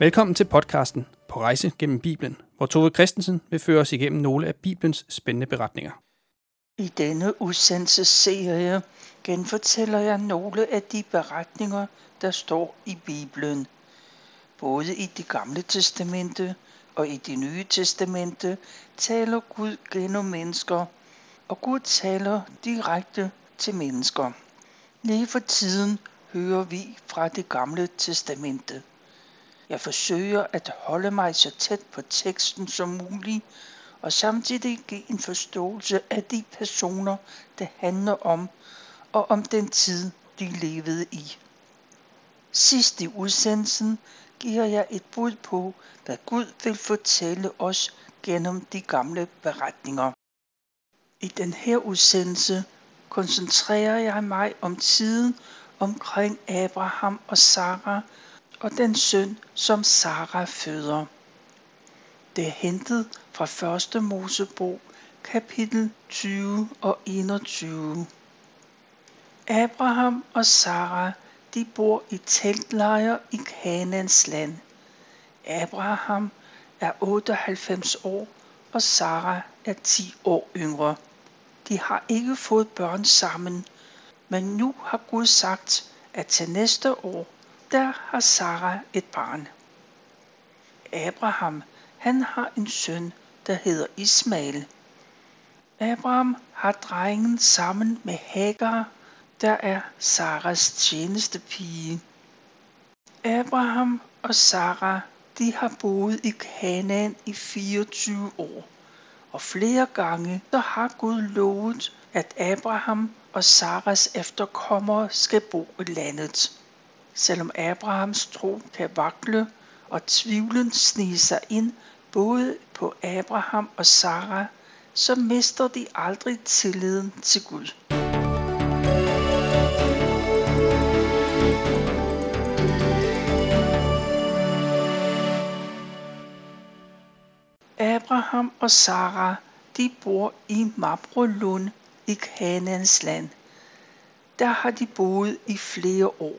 Velkommen til podcasten På rejse gennem Bibelen, hvor Tove Christensen vil føre os igennem nogle af Bibelens spændende beretninger. I denne udsendelsesserie genfortæller jeg nogle af de beretninger, der står i Bibelen. Både i det gamle testamente og i det nye testamente taler Gud gennem mennesker, og Gud taler direkte til mennesker. Lige for tiden hører vi fra det gamle testamente. Jeg forsøger at holde mig så tæt på teksten som muligt, og samtidig give en forståelse af de personer, det handler om, og om den tid, de levede i. Sidst i udsendelsen giver jeg et bud på, hvad Gud vil fortælle os gennem de gamle beretninger. I den her udsendelse koncentrerer jeg mig om tiden omkring Abraham og Sarah og den søn, som Sara føder. Det er hentet fra 1. Mosebog, kapitel 20 og 21. Abraham og Sara, de bor i teltlejre i Kanans land. Abraham er 98 år, og Sara er 10 år yngre. De har ikke fået børn sammen, men nu har Gud sagt, at til næste år, der har Sara et barn. Abraham, han har en søn, der hedder Ismael. Abraham har drengen sammen med Hagar, der er Saras tjeneste pige. Abraham og Sara, de har boet i Kanaan i 24 år, og flere gange så har Gud lovet, at Abraham og Saras efterkommere skal bo i landet. Selvom Abrahams tro kan vakle, og tvivlen snige sig ind både på Abraham og Sara, så mister de aldrig tilliden til Gud. Abraham og Sara, de bor i Mabrolund i Kanans land. Der har de boet i flere år,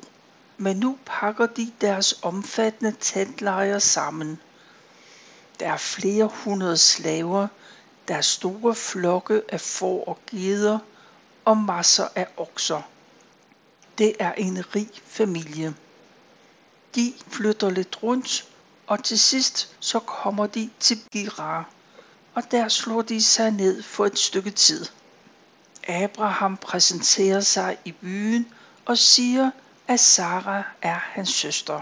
men nu pakker de deres omfattende teltlejre sammen. Der er flere hundrede slaver, der er store flokke af får og geder og masser af okser. Det er en rig familie. De flytter lidt rundt, og til sidst så kommer de til Gerar, og der slår de sig ned for et stykke tid. Abraham præsenterer sig i byen og siger, at Sara er hans søster.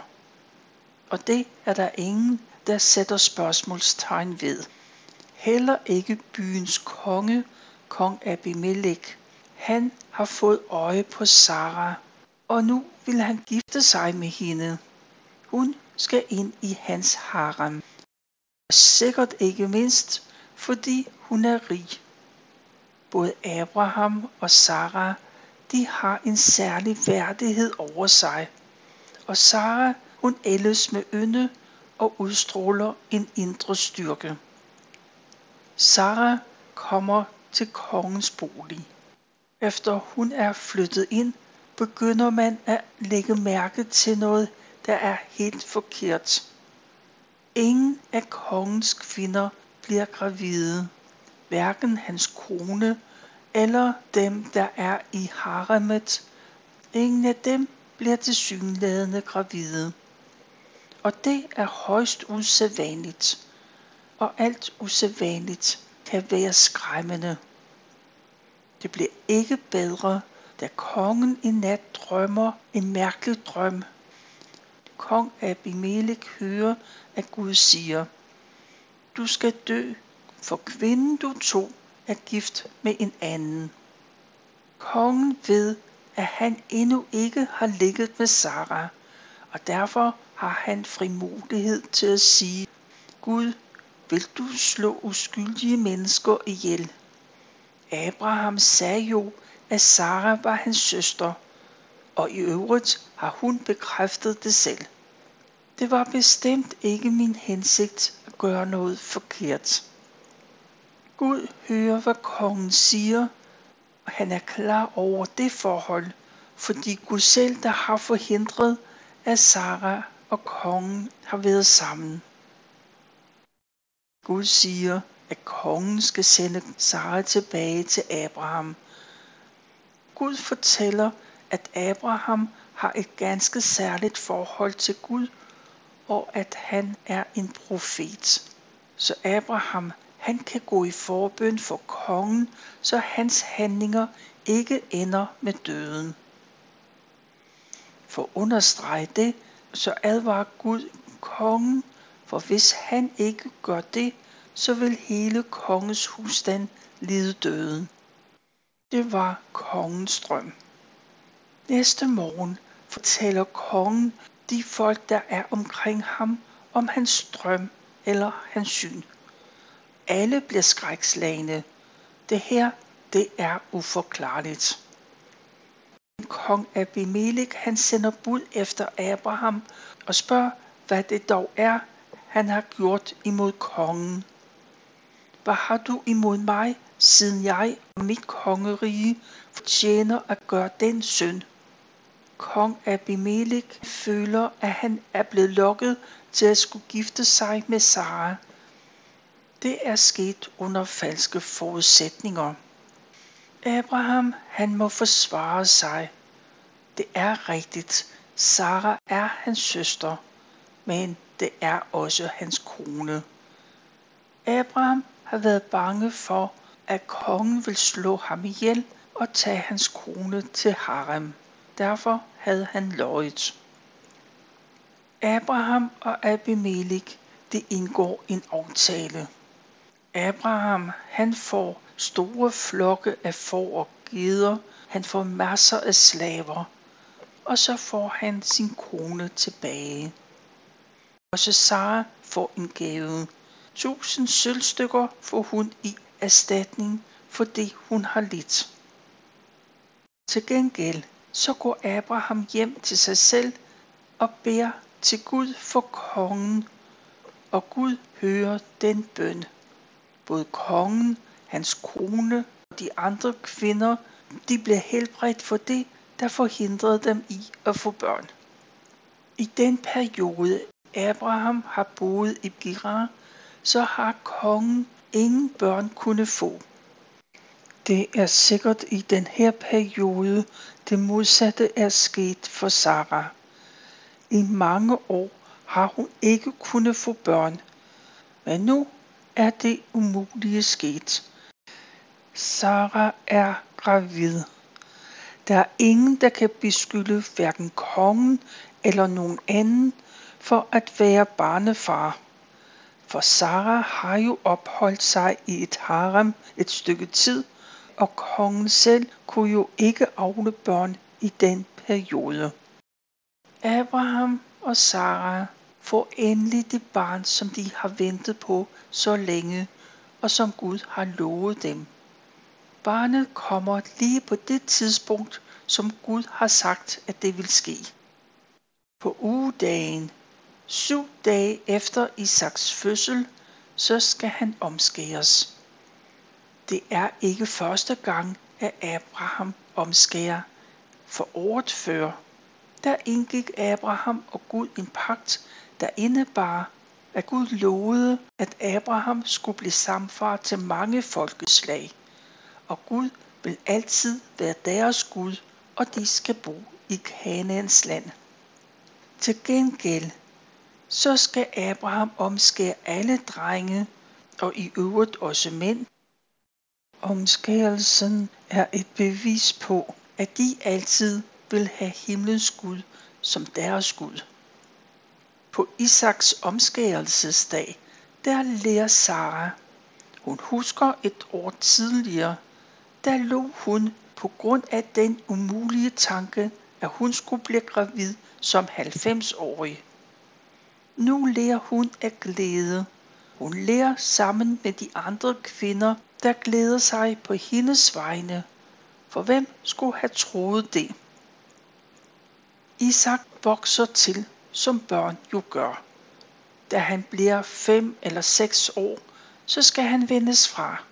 Og det er der ingen, der sætter spørgsmålstegn ved. Heller ikke byens konge, kong Abimelech. Han har fået øje på Sara, og nu vil han gifte sig med hende. Hun skal ind i hans harem. Og sikkert ikke mindst, fordi hun er rig. Både Abraham og Sara, de har en særlig værdighed over sig. Og Sara, hun ældes med ynde og udstråler en indre styrke. Sara kommer til kongens bolig. Efter hun er flyttet ind, begynder man at lægge mærke til noget, der er helt forkert. Ingen af kongens kvinder bliver gravide. Hverken hans kone eller dem, der er i haremet. Ingen af dem bliver tilsyneladende gravide. Og det er højst usædvanligt. Og alt usædvanligt kan være skræmmende. Det bliver ikke bedre, da kongen i nat drømmer en mærkelig drøm. Kong Abimelech hører, at Gud siger, du skal dø, for kvinden du tog er gift med en anden. Kongen ved, at han endnu ikke har ligget med Sara, og derfor har han frimodighed til at sige, Gud, vil du slå uskyldige mennesker ihjel? Abraham sagde jo, at Sara var hans søster, og i øvrigt har hun bekræftet det selv. Det var bestemt ikke min hensigt at gøre noget forkert. Gud hører, hvad kongen siger, og han er klar over det forhold, fordi Gud selv der har forhindret, at Sara og kongen har været sammen. Gud siger, at kongen skal sende Sara tilbage til Abraham. Gud fortæller, at Abraham har et ganske særligt forhold til Gud, og at han er en profet. Så Abraham, han kan gå i forbøn for kongen, så hans handlinger ikke ender med døden. For at understrege det, så advarer Gud kongen, for hvis han ikke gør det, så vil hele kongens husstand lide døden. Det var kongens drøm. Næste morgen fortæller kongen de folk, der er omkring ham, om hans drøm eller hans syn. Alle bliver skrækslagende. Det her, det er uforklarligt. Kong Abimelech han sender bud efter Abraham og spørger, hvad det dog er, han har gjort imod kongen. Hvad har du imod mig, siden jeg og mit kongerige fortjener at gøre den synd? Kong Abimelech føler, at han er blevet lokket til at skulle gifte sig med Sara. Det er sket under falske forudsætninger. Abraham, han må forsvare sig. Det er rigtigt. Sara er hans søster, men det er også hans kone. Abraham har været bange for, at kongen vil slå ham ihjel og tage hans kone til harem. Derfor havde han løjet. Abraham og Abimelech, det indgår en aftale. Abraham, han får store flokke af får og geder, han får masser af slaver, og så får han sin kone tilbage. Også Sara får en gave. Tusind sølvstykker får hun i erstatning for det, hun har lidt. Til gengæld så går Abraham hjem til sig selv og beder til Gud for kongen, og Gud hører den bøn. Både kongen, hans kone og de andre kvinder, de blev helbredt for det, der forhindrede dem i at få børn. I den periode, Abraham har boet i Gerar, så har kongen ingen børn kunne få. Det er sikkert i den her periode, det modsatte er sket for Sara. I mange år har hun ikke kunnet få børn, men nu er det umulige sket. Sara er gravid. Der er ingen, der kan beskylde hverken kongen eller nogen anden for at være barnefar. For Sara har jo opholdt sig i et harem et stykke tid – og kongen selv kunne jo ikke afle børn i den periode. Abraham og Sara få endelig det barn, som de har ventet på så længe, og som Gud har lovet dem. Barnet kommer lige på det tidspunkt, som Gud har sagt, at det vil ske. På ugedagen, syv dage efter Isaks fødsel, så skal han omskæres. Det er ikke første gang, at Abraham omskærer. For året før, der indgik Abraham og Gud en pagt, der indebar, at Gud lovede, at Abraham skulle blive samfar til mange folkeslag. Og Gud vil altid være deres Gud, og de skal bo i Kanaans land. Til gengæld, så skal Abraham omskære alle drenge, og i øvrigt også mænd, Omskærelsen er et bevis på, at de altid vil have himlens Gud som deres Gud. På Isaks omskærelsesdag, der lærer Sara. Hun husker et år tidligere, der lå hun på grund af den umulige tanke, at hun skulle blive gravid som 90-årig. Nu lærer hun at glæde. Hun lærer sammen med de andre kvinder der glæder sig på hendes vegne, for hvem skulle have troet det? Isak vokser til, som børn jo gør. Da han bliver fem eller seks år, så skal han vendes fra.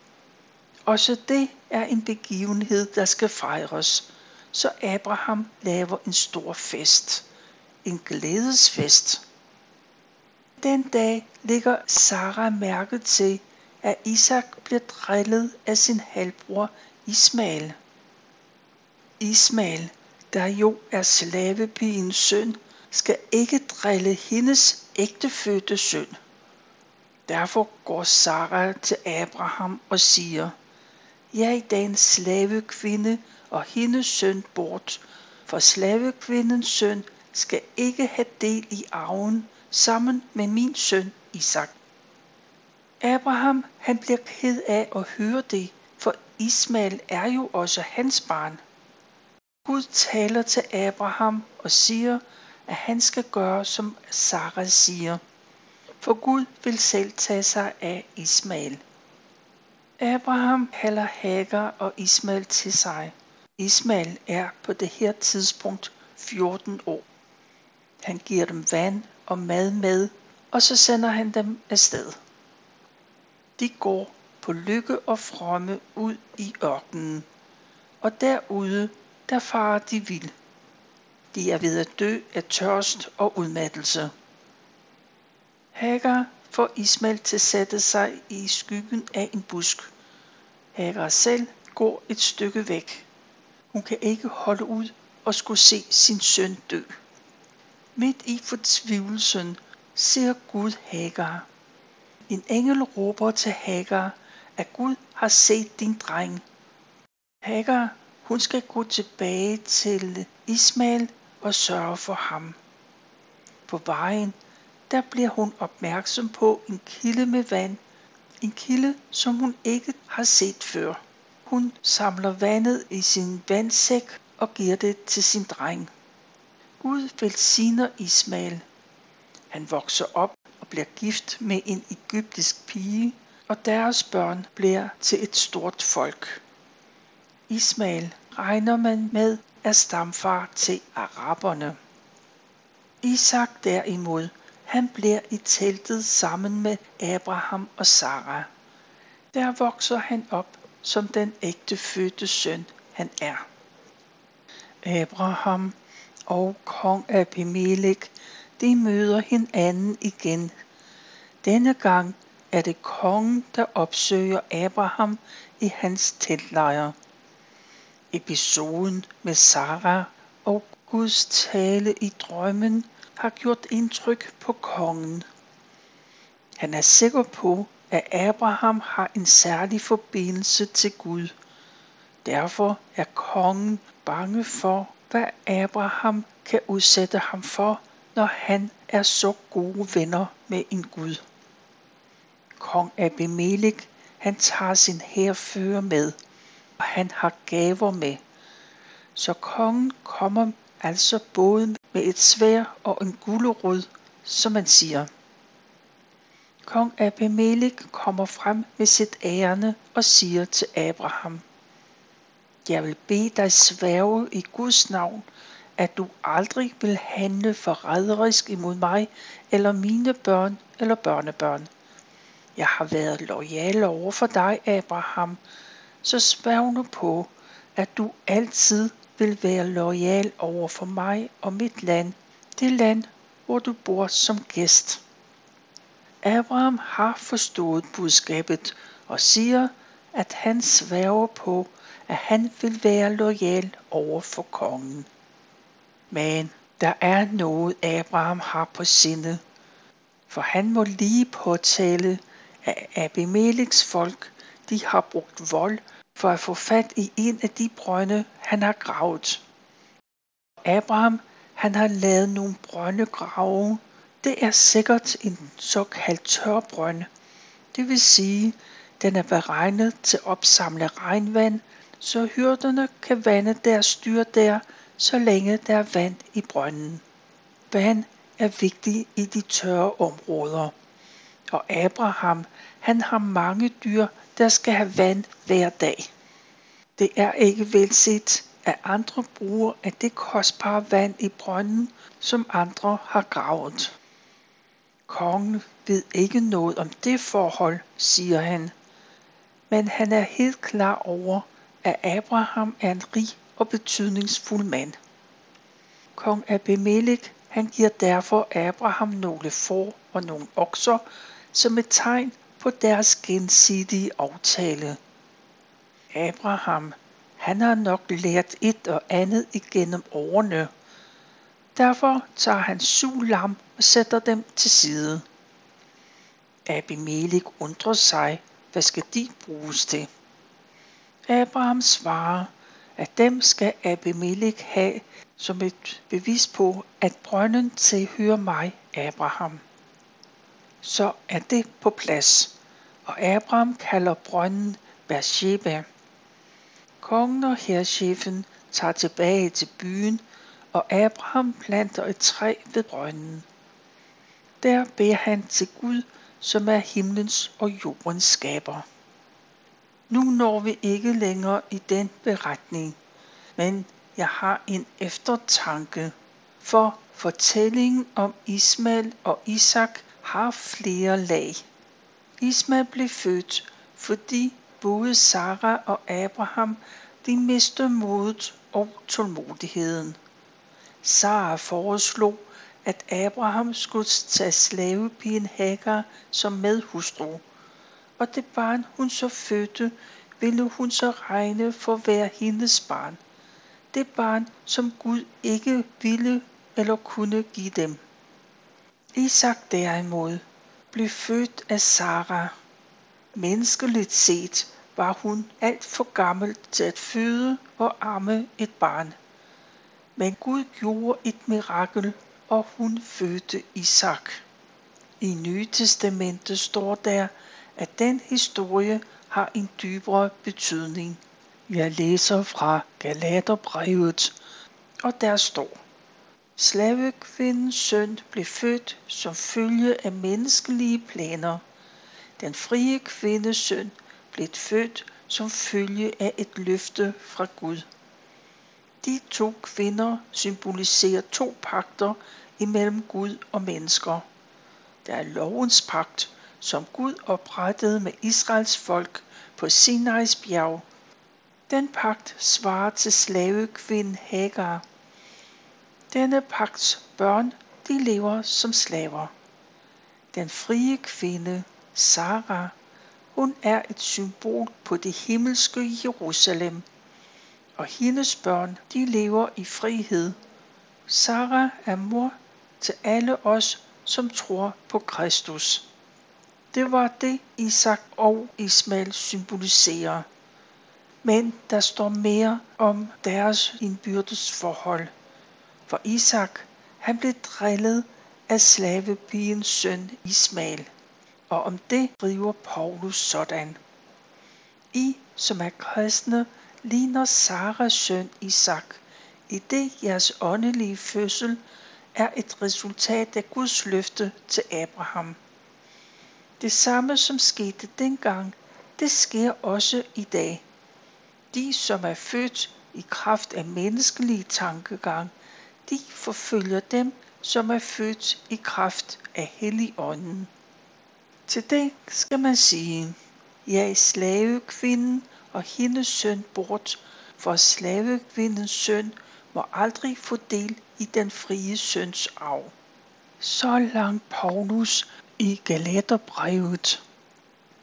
Også det er en begivenhed, der skal fejres, så Abraham laver en stor fest. En glædesfest. Den dag ligger Sara mærke til, at Isak bliver drillet af sin halvbror Ismael. Ismael, der jo er slavepigens søn, skal ikke drille hendes ægtefødte søn. Derfor går Sara til Abraham og siger, Jeg er en slavekvinde og hendes søn bort, for slavekvindens søn skal ikke have del i arven sammen med min søn Isak. Abraham han bliver ked af at høre det, for Ismael er jo også hans barn. Gud taler til Abraham og siger, at han skal gøre, som Sara siger. For Gud vil selv tage sig af Ismael. Abraham kalder Hagar og Ismael til sig. Ismael er på det her tidspunkt 14 år. Han giver dem vand og mad med, og så sender han dem afsted. De går på lykke og fromme ud i ørkenen, og derude, der farer de vild. De er ved at dø af tørst og udmattelse. Hagar får Ismail til at sætte sig i skyggen af en busk. Hagar selv går et stykke væk. Hun kan ikke holde ud og skulle se sin søn dø. Midt i fortvivlelsen ser Gud Hagar. En engel råber til Hagar, at Gud har set din dreng. Hagar, hun skal gå tilbage til Ismail og sørge for ham. På vejen, der bliver hun opmærksom på en kilde med vand. En kilde, som hun ikke har set før. Hun samler vandet i sin vandsæk og giver det til sin dreng. Gud velsigner Ismail. Han vokser op og bliver gift med en egyptisk pige, og deres børn bliver til et stort folk. Ismail regner man med er stamfar til araberne. Isak derimod, han bliver i teltet sammen med Abraham og Sara. Der vokser han op som den ægte fødte søn, han er. Abraham og kong Abimelech, de møder hinanden igen. Denne gang er det kongen, der opsøger Abraham i hans teltlejr. Episoden med Sara og Guds tale i drømmen har gjort indtryk på kongen. Han er sikker på, at Abraham har en særlig forbindelse til Gud. Derfor er kongen bange for, hvad Abraham kan udsætte ham for, når han er så gode venner med en Gud. Kong Abimelech, han tager sin herfører med, og han har gaver med. Så kongen kommer altså både med et svær og en gulerod, som man siger. Kong Abimelech kommer frem med sit ærende og siger til Abraham, Jeg vil bede dig sværge i Guds navn, at du aldrig vil handle forræderisk imod mig eller mine børn eller børnebørn. Jeg har været lojal over for dig, Abraham, så sværg nu på, at du altid vil være lojal over for mig og mit land, det land, hvor du bor som gæst. Abraham har forstået budskabet og siger, at han sværger på, at han vil være lojal over for kongen. Men der er noget, Abraham har på sinde, for han må lige påtale, at Abimeleks folk de har brugt vold for at få fat i en af de brønde, han har gravet. Abraham han har lavet nogle brønde grave. Det er sikkert en såkaldt tørbrønd. Det vil sige, den er beregnet til at opsamle regnvand, så hyrderne kan vande deres dyr der, så længe der er vand i brønden. Vand er vigtigt i de tørre områder. Og Abraham, han har mange dyr, der skal have vand hver dag. Det er ikke velset, at andre bruger af det kostbare vand i brønden, som andre har gravet. Kongen ved ikke noget om det forhold, siger han, men han er helt klar over, at Abraham er en rig og betydningsfuld mand. Kong Abimelech Han giver derfor Abraham nogle får og nogle okser som et tegn på deres gensidige aftale. Abraham, han har nok lært et og andet igennem årene. Derfor tager han syv lam og sætter dem til side. Abimelech undrer sig, hvad skal de bruges til? Abraham svarer, at dem skal Abimelech have som et bevis på, at brønden tilhører mig, Abraham. Så er det på plads, og Abraham kalder brønden Beersheba. Kongen og herrchefen tager tilbage til byen, og Abraham planter et træ ved brønden. Der beder han til Gud, som er himlens og jordens skaber. Nu når vi ikke længere i den beretning, men jeg har en eftertanke, for fortællingen om Ismail og Isak har flere lag. Ismael blev født, fordi både Sara og Abraham de mistede modet og tålmodigheden. Sara foreslog, at Abraham skulle tage slavepigen Hagar som medhustru, og det barn hun så fødte, ville hun så regne for at være hendes barn. Det barn, som Gud ikke ville eller kunne give dem. Isak derimod blev født af Sara. Menneskeligt set var hun alt for gammel til at føde og amme et barn. Men Gud gjorde et mirakel, og hun fødte Isak. I Nye Testamentet står der, at den historie har en dybere betydning. Jeg læser fra Galaterbrevet, og der står, Slavekvindens søn blev født som følge af menneskelige planer. Den frie kvindes søn blev født som følge af et løfte fra Gud. De to kvinder symboliserer to pakter imellem Gud og mennesker. Der er lovens pagt, som Gud oprettede med Israels folk på Sinais bjerg. Den pagt svarer til slavekvinden Hagar. Denne pagts børn, de lever som slaver. Den frie kvinde, Sara, hun er et symbol på det himmelske Jerusalem. Og hendes børn, de lever i frihed. Sara er mor til alle os, som tror på Kristus. Det var det, Isak og Ismail symboliserer. Men der står mere om deres indbyrdes forhold. For Isak, han blev drillet af slavepigens søn Ismail. Og om det driver Paulus sådan. I, som er kristne, ligner Saras søn Isak, i det jeres åndelige fødsel er et resultat af Guds løfte til Abraham. Det samme som skete dengang, det sker også i dag. De, som er født i kraft af menneskelig tankegang, de forfølger dem, som er født i kraft af Helligånden. Til det skal man sige, ja, slavekvinden og hendes søn bort, for slavekvindens søn må aldrig få del i den frie søns arv. Så langt Paulus i Galaterbrevet.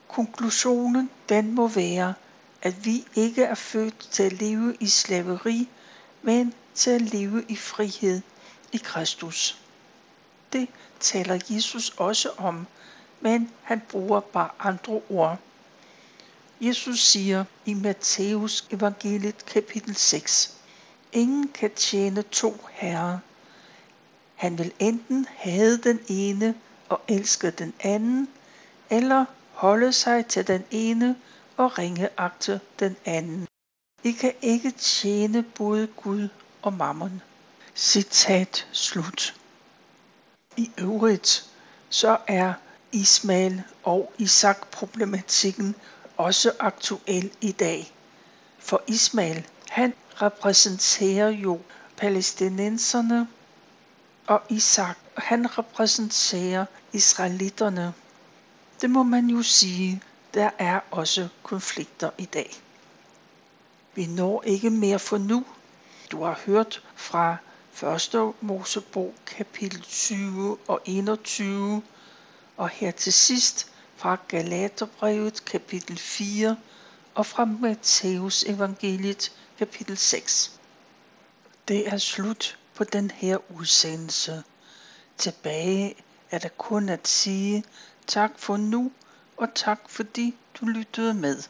Konklusionen den må være, at vi ikke er født til at leve i slaveri, men til at leve i frihed i Kristus. Det taler Jesus også om, men han bruger bare andre ord. Jesus siger i Matthæus evangeliet kapitel 6, Ingen kan tjene to herrer. Han vil enten have den ene og elske den anden, eller holde sig til den ene og ringeagte den anden. I kan ikke tjene både Gud og mammon. Citat slut. I øvrigt så er Ismail og Isak problematikken også aktuel i dag. For Ismail, han repræsenterer jo palæstinenserne, og Isak, han repræsenterer israelitterne. Det må man jo sige, der er også konflikter i dag. Vi når ikke mere for nu. Du har hørt fra 1. Mosebog kapitel 20 og 21 og her til sidst fra Galaterbrevet kapitel 4 og fra Matteus evangeliet kapitel 6. Det er slut på den her udsendelse. Tilbage er der kun at sige tak for nu og tak fordi du lyttede med.